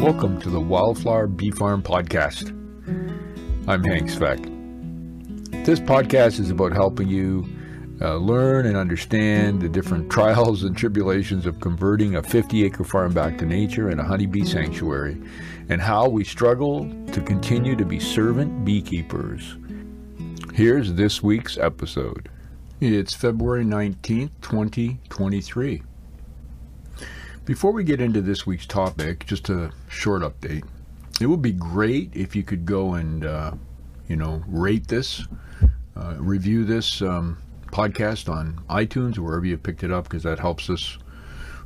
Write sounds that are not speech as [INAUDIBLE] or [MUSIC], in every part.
Welcome to the Wildflower Bee Farm Podcast. I'm Hank Sveck. This podcast is about helping you uh, learn and understand the different [LAUGHS] trials and tribulations of converting a 50 acre farm back to nature and a honeybee sanctuary, and how we struggle to continue to be servant beekeepers. Here's this week's episode. It's February 19th, 2023. Before we get into this week's topic, just a short update. It would be great if you could go and, uh, you know, rate this, uh, review this um, podcast on iTunes or wherever you picked it up, because that helps us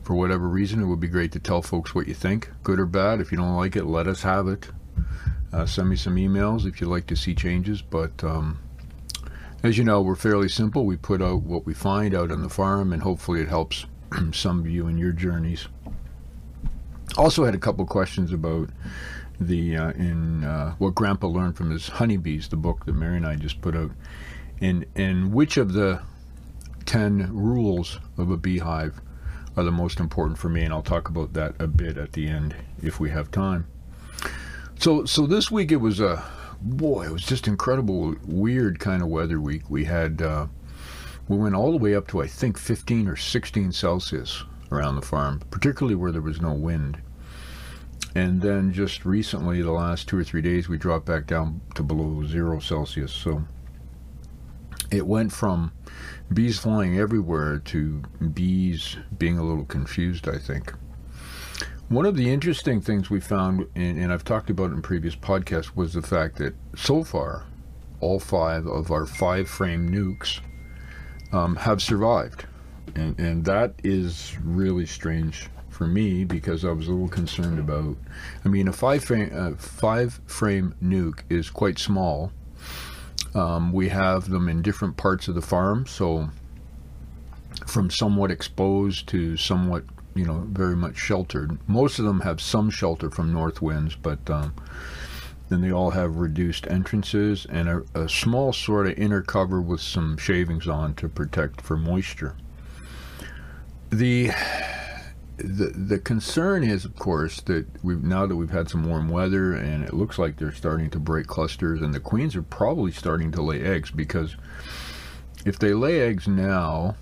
for whatever reason. It would be great to tell folks what you think, good or bad. If you don't like it, let us have it. Uh, send me some emails if you'd like to see changes. But um, as you know, we're fairly simple. We put out what we find out on the farm, and hopefully it helps [CLEARS THROAT] some of you in your journeys. Also had a couple questions about the uh, in uh, what Grandpa learned from his honeybees, the book that Mary and I just put out, and and which of the ten rules of a beehive are the most important for me, and I'll talk about that a bit at the end if we have time. So so this week it was a boy, it was just incredible, weird kind of weather week. We had. Uh, we went all the way up to I think 15 or 16 Celsius around the farm, particularly where there was no wind. And then just recently, the last two or three days, we dropped back down to below zero Celsius. So it went from bees flying everywhere to bees being a little confused, I think. One of the interesting things we found, and, and I've talked about in previous podcasts, was the fact that so far, all five of our five frame nucs um, have survived. And, and that is really strange for me because I was a little concerned about. I mean, a five frame, uh, five frame nuc is quite small. Um, we have them in different parts of the farm, so from somewhat exposed to somewhat, you know, very much sheltered. Most of them have some shelter from north winds, but um, then they all have reduced entrances and a, a small sort of inner cover with some shavings on to protect for moisture. The the the concern is, of course, that we've now that we've had some warm weather and it looks like they're starting to break clusters, and the queens are probably starting to lay eggs because if they lay eggs now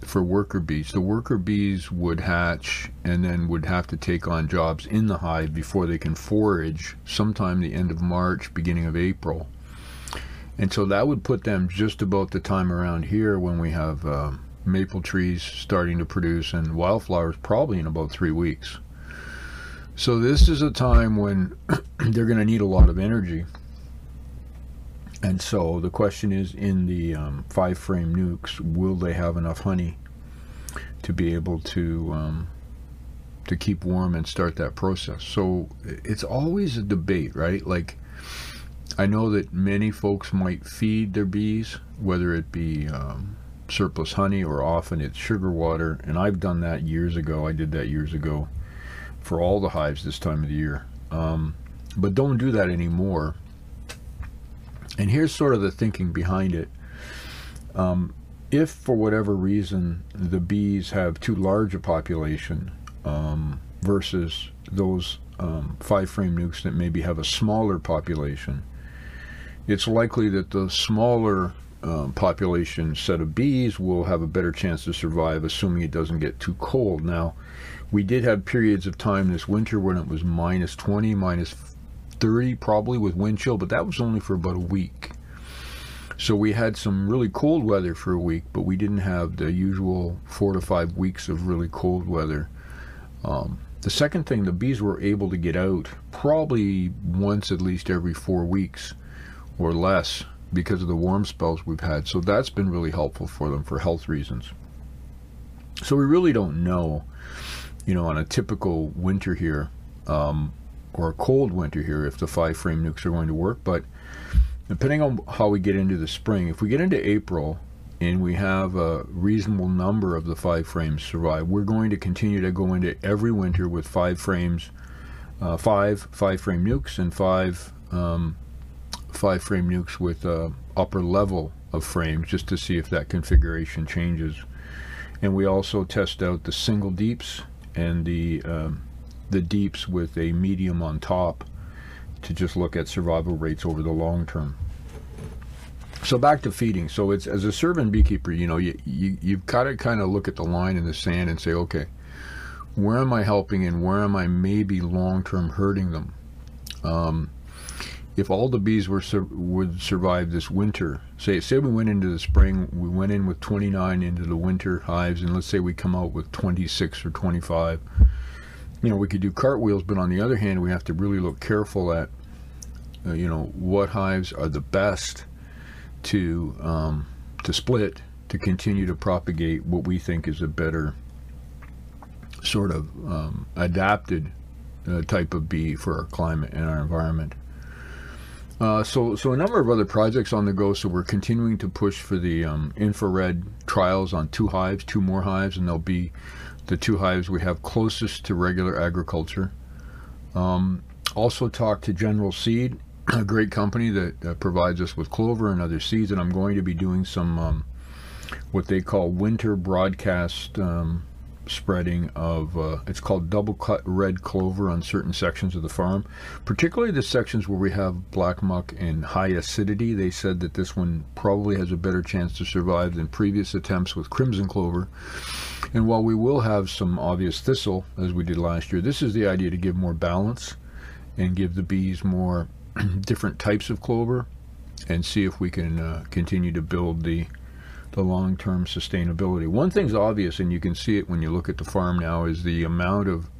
for worker bees, the worker bees would hatch and then would have to take on jobs in the hive before they can forage sometime the end of March, beginning of April. And so that would put them just about the time around here when we have. Uh, maple trees starting to produce and wildflowers probably in about three weeks. So this is a time when [CLEARS THROAT] they're going to need a lot of energy. And so the question is in the um, five frame nucs, will they have enough honey to be able to um, to keep warm and start that process? So it's always a debate, right? Like I know that many folks might feed their bees, whether it be um, surplus honey or often it's sugar water. And I've done that years ago. I did that years ago for all the hives this time of the year. Um, but don't do that anymore. And here's sort of the thinking behind it. Um, if for whatever reason the bees have too large a population um, versus those um, five frame nucs that maybe have a smaller population, it's likely that the smaller um, population set of bees will have a better chance to survive, assuming it doesn't get too cold. Now, we did have periods of time this winter when it was minus 20, minus 30, probably with wind chill, but that was only for about a week. So we had some really cold weather for a week, but we didn't have the usual four to five weeks of really cold weather. Um, the second thing, the bees were able to get out probably once at least every four weeks or less because of the warm spells we've had. So that's been really helpful for them for health reasons. So we really don't know, you know, on a typical winter here, um, or a cold winter here, if the five frame nucs are going to work. But depending on how we get into the spring, if we get into April and we have a reasonable number of the five frames survive, we're going to continue to go into every winter with five frames, uh, five five frame nucs and five um, five frame nucs with uh, upper level of frames just to see if that configuration changes. And we also test out the single deeps and the um, the deeps with a medium on top to just look at survival rates over the long term. So back to feeding. So it's as a servant beekeeper, you know, you, you you've got to kind of look at the line in the sand and say, okay, where am I helping and where am I maybe long term hurting them? Um, if all the bees were sur- would survive this winter, say say we went into the spring, we went in with 29 into the winter hives, and let's say we come out with 26 or 25, you know, we could do cartwheels. But on the other hand, we have to really look careful at, uh, you know, what hives are the best to um, to split to continue to propagate what we think is a better sort of um, adapted uh, type of bee for our climate and our environment. Uh, so, so a number of other projects on the go. So we're continuing to push for the um, infrared trials on two hives, two more hives, and they'll be the two hives we have closest to regular agriculture. Um, also talked to General Seed, a great company that uh, provides us with clover and other seeds, and I'm going to be doing some um, what they call winter broadcast um, spreading of uh, it's called double cut red clover on certain sections of the farm. Particularly the sections where we have black muck and high acidity they said that this one probably has a better chance to survive than previous attempts with crimson clover. And while we will have some obvious thistle as we did last year this is the idea to give more balance and give the bees more [CLEARS THROAT] different types of clover and see if we can uh, continue to build the the long-term sustainability. One thing's obvious, and you can see it when you look at the farm now, is the amount of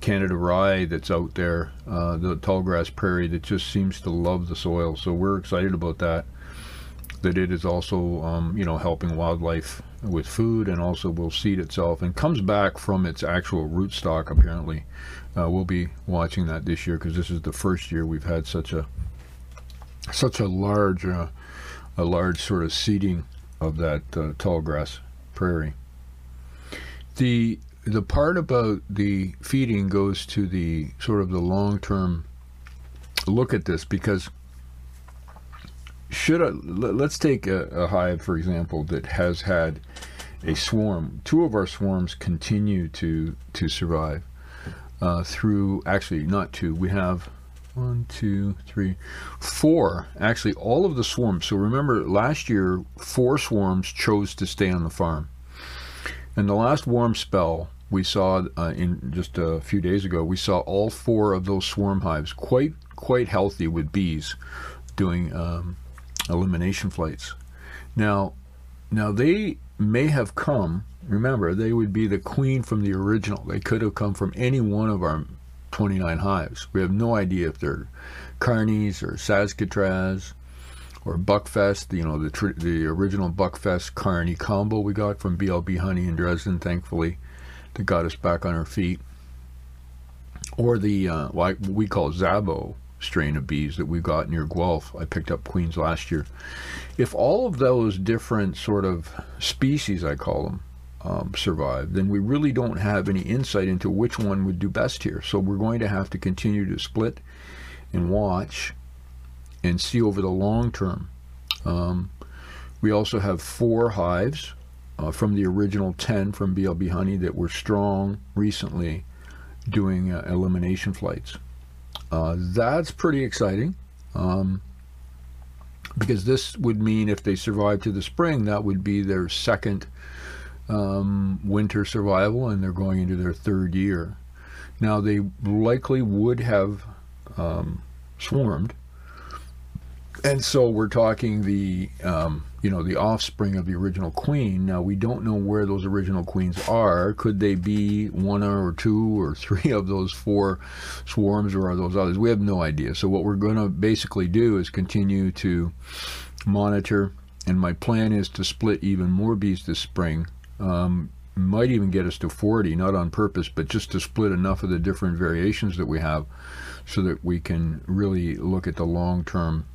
Canada rye that's out there, uh, the tallgrass prairie that just seems to love the soil. So we're excited about that. That it is also, um, you know, helping wildlife with food, and also will seed itself and comes back from its actual rootstock. Apparently, uh, we'll be watching that this year because this is the first year we've had such a such a large, uh, a large sort of seeding of that uh, tall grass prairie. The the part about the feeding goes to the sort of the long term look at this because should I, let's take a, a, hive for example that has had a swarm. Two of our swarms continue to to survive uh, through actually not two. We have one, two, three, four. Actually, all of the swarms. So remember, last year, four swarms chose to stay on the farm. And the last warm spell we saw uh, in just a few days ago, we saw all four of those swarm hives quite quite healthy with bees doing um, elimination flights. Now, now they may have come. Remember, they would be the queen from the original. They could have come from any one of our 29 hives. We have no idea if they're carnies or saskatraz or buckfast, you know, the, the original buckfast carney combo we got from BLB Honey in Dresden, thankfully, that got us back on our feet. Or the, uh, what we call Zabo strain of bees that we got near Guelph. I picked up queens last year. If all of those different sort of species, I call them, um, survive, then we really don't have any insight into which one would do best here. So we're going to have to continue to split and watch and see over the long term. Um, we also have four hives uh, from the original 10 from BLB Honey that were strong recently doing uh, elimination flights. Uh, that's pretty exciting. Um, because this would mean if they survive to the spring, that would be their second um, winter survival, and they're going into their third year. Now, they likely would have um, swarmed, and so we're talking the um, you know the offspring of the original queen. Now we don't know where those original queens are. Could they be one or two or [LAUGHS] three of those four swarms, or are those others? We have no idea. So what we're going to basically do is continue to monitor. And my plan is to split even more bees this spring um, might even get us to 40, not on purpose, but just to split enough of the different variations that we have so that we can really look at the long term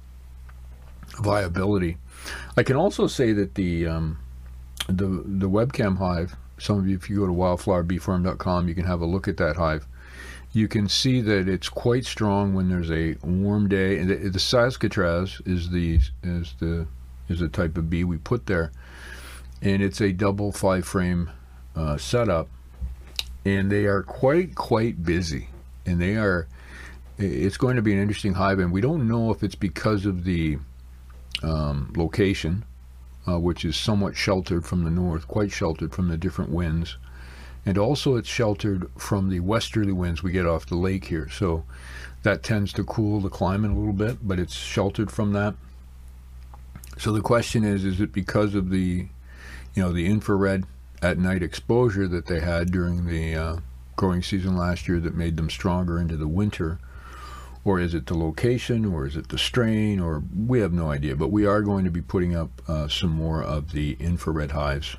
viability. I can also say that the um, the the webcam hive. Some of you, if you go to wildflowerbeefarm.com, you can have a look at that hive. You can see that it's quite strong when there's a warm day. And the, the Saskatraz is the is the is the type of bee we put there and it's a double five frame uh, setup and they are quite quite busy and they are. It's going to be an interesting hive, and we don't know if it's because of the um, location, uh, which is somewhat sheltered from the north, quite sheltered from the different winds, and also it's sheltered from the westerly winds we get off the lake here. So that tends to cool the climate a little bit, but it's sheltered from that. So the question is: Is it because of the, you know, the infrared at night exposure that they had during the uh, growing season last year that made them stronger into the winter? Or is it the location, or is it the strain, or we have no idea. But we are going to be putting up uh, some more of the infrared hives.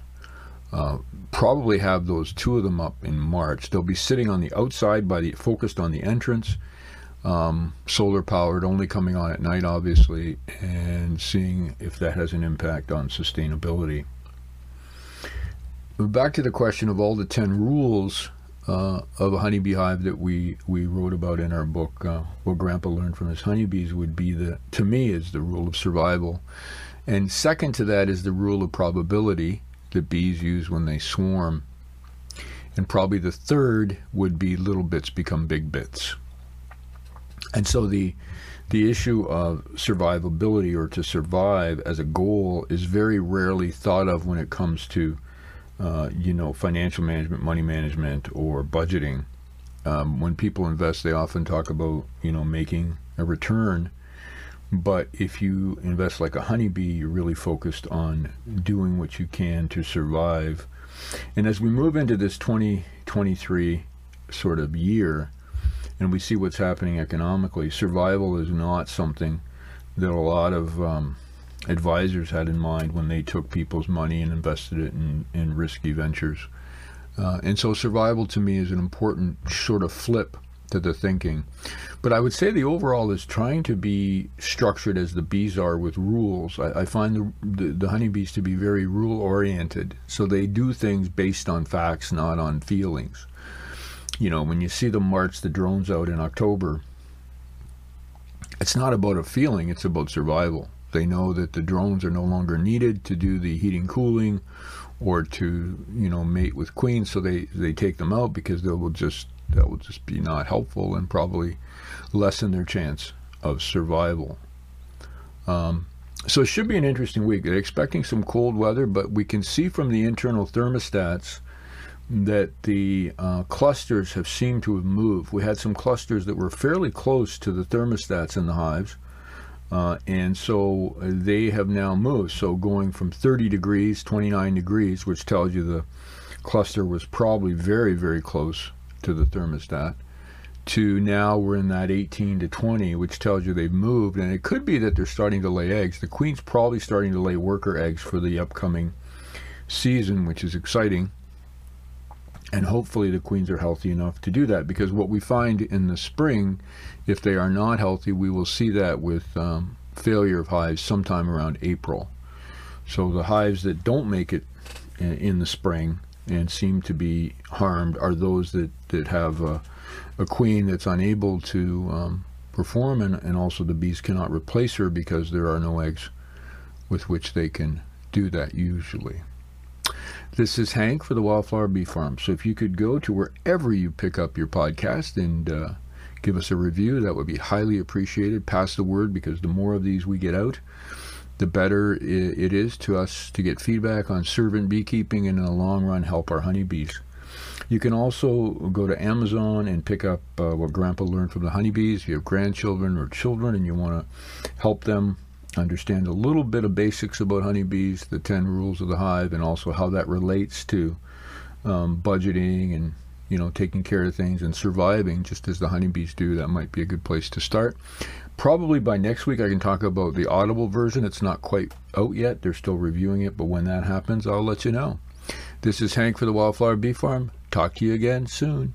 Uh, probably have those two of them up in March. They'll be sitting on the outside by the focused on the entrance, um, solar powered, only coming on at night, obviously, and seeing if that has an impact on sustainability. Back to the question of all the 10 rules uh, of a honeybee hive that we, we wrote about in our book, uh, what Grandpa learned from his honeybees, would be the, to me, is the rule of survival. And second to that is the rule of probability that bees use when they swarm. And probably the third would be little bits become big bits. And so the the issue of survivability or to survive as a goal is very rarely thought of when it comes to uh, you know, financial management, money management, or budgeting. Um, when people invest, they often talk about, you know, making a return. But if you invest like a honeybee, you're really focused on doing what you can to survive. And as we move into this 2023 sort of year, and we see what's happening economically, survival is not something that a lot of um, advisors had in mind when they took people's money and invested it in, in risky ventures. Uh, and so survival to me is an important sort of flip to the thinking. But I would say the overall is trying to be structured as the bees are with rules. I, I find the, the, the honeybees to be very rule oriented. So they do things based on facts, not on feelings. You know, when you see them march the drones out in October, it's not about a feeling, it's about survival. They know that the drones are no longer needed to do the heating cooling or to, you know, mate with queens, so they, they take them out because they will just that will just be not helpful and probably lessen their chance of survival. Um, so it should be an interesting week. They're expecting some cold weather, but we can see from the internal thermostats that the uh, clusters have seemed to have moved. We had some clusters that were fairly close to the thermostats in the hives, uh, and so they have now moved. So going from 30 degrees, 29 degrees, which tells you the cluster was probably very, very close to the thermostat, to now we're in that 18 to 20, which tells you they've moved. And it could be that they're starting to lay eggs. The queen's probably starting to lay worker eggs for the upcoming season, which is exciting. And hopefully the queens are healthy enough to do that because what we find in the spring, if they are not healthy, we will see that with um, failure of hives sometime around April. So the hives that don't make it in, the spring and seem to be harmed are those that, that have a, a queen that's unable to um, perform and, and also the bees cannot replace her because there are no eggs with which they can do that usually. This is Hank for the Wildflower Bee Farm. So if you could go to wherever you pick up your podcast and uh, give us a review, that would be highly appreciated. Pass the word because the more of these we get out, the better it is to us to get feedback on servant beekeeping and in the long run help our honeybees. You can also go to Amazon and pick up uh, what Grandpa learned from the honeybees. If you have grandchildren or children and you want to help them understand a little bit of basics about honeybees, the 10 rules of the hive, and also how that relates to um, budgeting and you know taking care of things and surviving just as the honeybees do. That might be a good place to start. Probably by next week i can talk about the audible version. It's not quite out yet. They're still reviewing it but when that happens i'll let you know. This is hank for the wildflower bee farm. Talk to you again soon